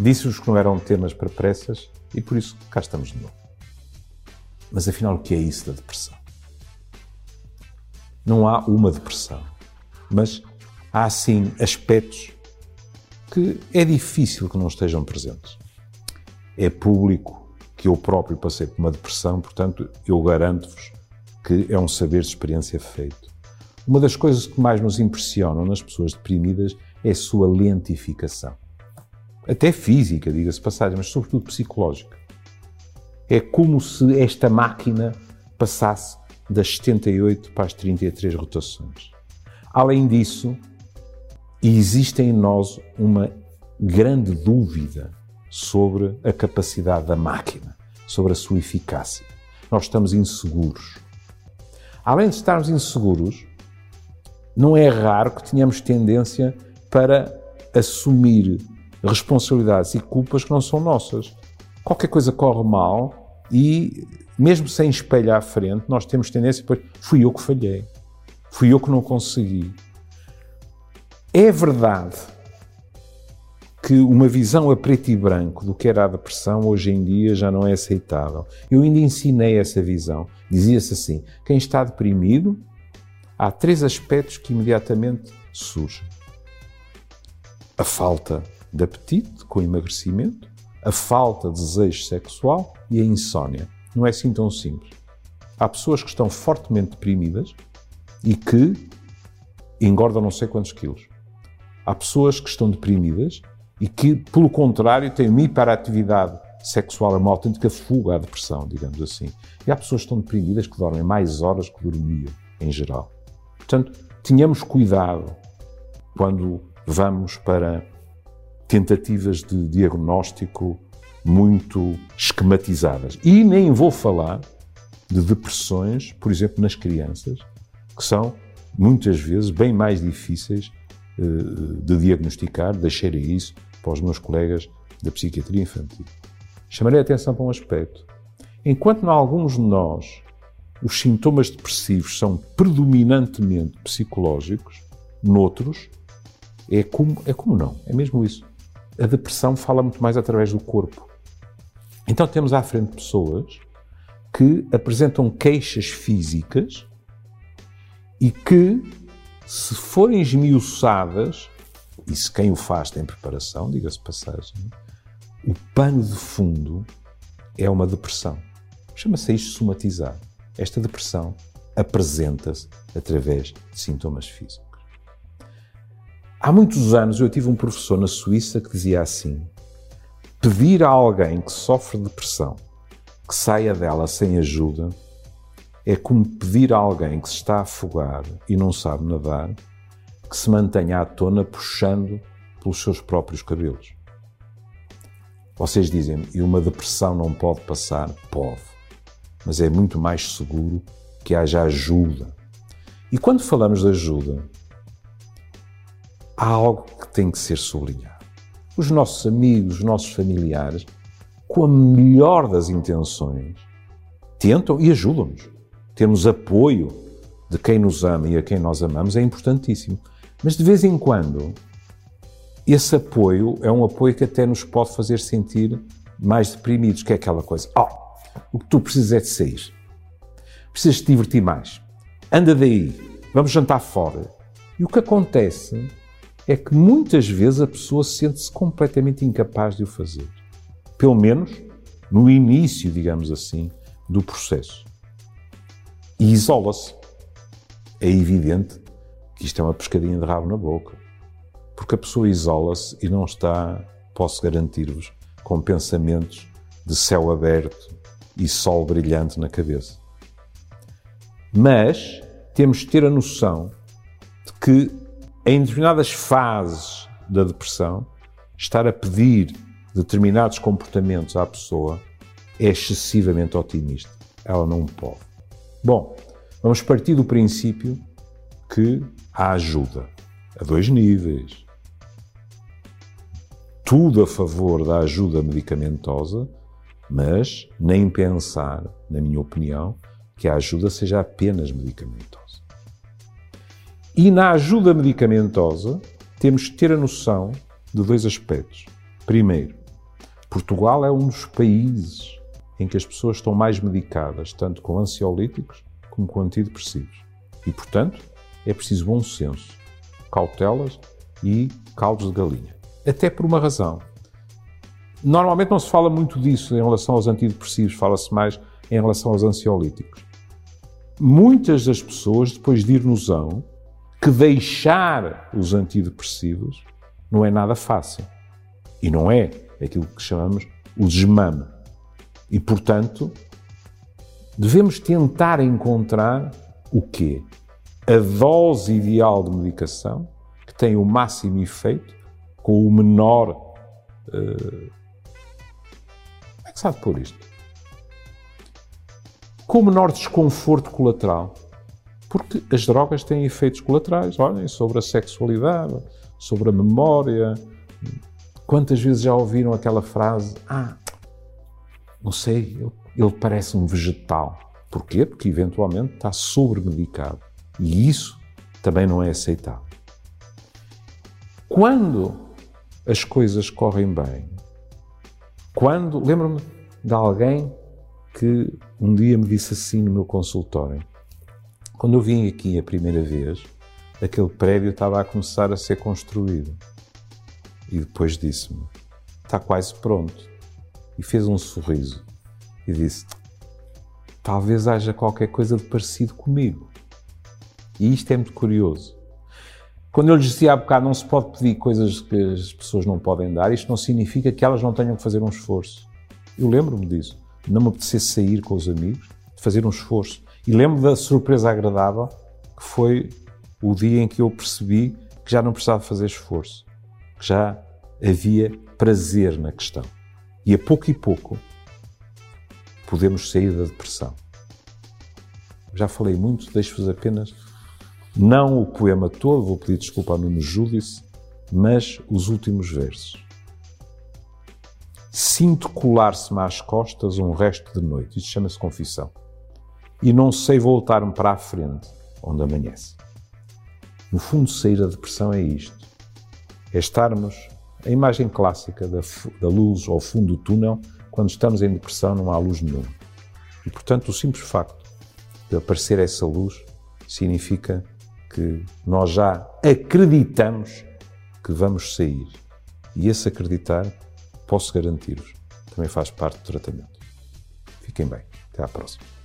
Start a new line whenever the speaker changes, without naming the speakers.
Disse-vos que não eram temas para pressas e por isso cá estamos de novo. Mas afinal, o que é isso da depressão? Não há uma depressão, mas há sim aspectos que é difícil que não estejam presentes. É público que eu próprio passei por uma depressão, portanto, eu garanto-vos que é um saber de experiência feito. Uma das coisas que mais nos impressionam nas pessoas deprimidas é a sua lentificação. Até física, diga-se passagem, mas sobretudo psicológica. É como se esta máquina passasse das 78 para as 33 rotações. Além disso, existe em nós uma grande dúvida sobre a capacidade da máquina, sobre a sua eficácia. Nós estamos inseguros. Além de estarmos inseguros, não é raro que tenhamos tendência para assumir responsabilidades e culpas que não são nossas. Qualquer coisa corre mal e, mesmo sem espelhar à frente, nós temos tendência para fui eu que falhei, fui eu que não consegui. É verdade que uma visão a preto e branco do que era a depressão hoje em dia já não é aceitável. Eu ainda ensinei essa visão. Dizia-se assim: quem está deprimido, há três aspectos que imediatamente surgem: a falta de apetite com emagrecimento, a falta de desejo sexual e a insónia. Não é assim tão simples. Há pessoas que estão fortemente deprimidas e que engordam não sei quantos quilos. Há pessoas que estão deprimidas e que, pelo contrário, têm uma hiperatividade sexual, é uma autêntica fuga à depressão, digamos assim. E há pessoas que estão deprimidas que dormem mais horas que dormiam, em geral. Portanto, tenhamos cuidado quando vamos para tentativas de diagnóstico muito esquematizadas. E nem vou falar de depressões, por exemplo, nas crianças, que são muitas vezes bem mais difíceis eh, de diagnosticar, deixarei isso para os meus colegas da psiquiatria infantil. Chamarei a atenção para um aspecto. Enquanto em alguns de nós os sintomas depressivos são predominantemente psicológicos, noutros é como, é como não, é mesmo isso a depressão fala muito mais através do corpo. Então temos à frente pessoas que apresentam queixas físicas e que, se forem esmiuçadas, e se quem o faz tem preparação, diga-se passagem, o pano de fundo é uma depressão. Chama-se isto somatizar. Esta depressão apresenta-se através de sintomas físicos. Há muitos anos eu tive um professor na Suíça que dizia assim: pedir a alguém que sofre depressão que saia dela sem ajuda é como pedir a alguém que se está a afogar e não sabe nadar que se mantenha à tona puxando pelos seus próprios cabelos. Vocês dizem, e uma depressão não pode passar? Pode. Mas é muito mais seguro que haja ajuda. E quando falamos de ajuda, há algo que tem que ser sublinhado. Os nossos amigos, os nossos familiares, com a melhor das intenções, tentam e ajudam-nos. Temos apoio de quem nos ama e a quem nós amamos é importantíssimo. Mas de vez em quando, esse apoio é um apoio que até nos pode fazer sentir mais deprimidos, que é aquela coisa, oh, o que tu precisas é de sair. Precisas te divertir mais. Anda daí, vamos jantar fora. E o que acontece é que muitas vezes a pessoa sente-se completamente incapaz de o fazer. Pelo menos no início, digamos assim, do processo. E isola-se. É evidente que isto é uma pescadinha de rabo na boca. Porque a pessoa isola-se e não está, posso garantir-vos, com pensamentos de céu aberto e sol brilhante na cabeça. Mas temos de ter a noção de que em determinadas fases da depressão, estar a pedir determinados comportamentos à pessoa é excessivamente otimista. Ela não pode. Bom, vamos partir do princípio que há ajuda a dois níveis. Tudo a favor da ajuda medicamentosa, mas nem pensar, na minha opinião, que a ajuda seja apenas medicamentosa. E na ajuda medicamentosa, temos que ter a noção de dois aspectos. Primeiro, Portugal é um dos países em que as pessoas estão mais medicadas, tanto com ansiolíticos como com antidepressivos. E, portanto, é preciso bom senso, cautelas e caldos de galinha. Até por uma razão. Normalmente não se fala muito disso em relação aos antidepressivos, fala-se mais em relação aos ansiolíticos. Muitas das pessoas, depois de ir que deixar os antidepressivos não é nada fácil. E não é aquilo que chamamos o desmame. E, portanto, devemos tentar encontrar o quê? A dose ideal de medicação que tem o máximo efeito com o menor. Uh... Como é que sabe pôr isto? Com o menor desconforto colateral. Porque as drogas têm efeitos colaterais, olhem, sobre a sexualidade, sobre a memória. Quantas vezes já ouviram aquela frase: Ah, não sei, ele, parece um vegetal. Porquê? Porque eventualmente está sobremedicado. E isso também não é aceitável. Quando as coisas correm bem, quando. Lembro-me de alguém que um dia me disse assim no meu consultório: quando eu vim aqui a primeira vez, aquele prédio estava a começar a ser construído. E depois disse-me: Está quase pronto. E fez um sorriso e disse: Talvez haja qualquer coisa de parecido comigo. E isto é muito curioso. Quando eu lhes dizia há bocado não se pode pedir coisas que as pessoas não podem dar, isto não significa que elas não tenham que fazer um esforço. Eu lembro-me disso. Não me apetecesse sair com os amigos, fazer um esforço. E lembro da surpresa agradável que foi o dia em que eu percebi que já não precisava fazer esforço, que já havia prazer na questão. E a pouco e pouco podemos sair da depressão. Já falei muito, deixo-vos apenas não o poema todo, vou pedir desculpa ao Nuno Júdice, mas os últimos versos. Sinto colar-se-me às costas um resto de noite. Isto chama-se confissão e não sei voltar-me para a frente, onde amanhece. No fundo, sair da depressão é isto: é estarmos. A imagem clássica da, da luz ao fundo do túnel, quando estamos em depressão, não há luz nenhuma. E, portanto, o simples facto de aparecer essa luz significa que nós já acreditamos que vamos sair. E esse acreditar, posso garantir-vos, também faz parte do tratamento. Fiquem bem. Até à próxima.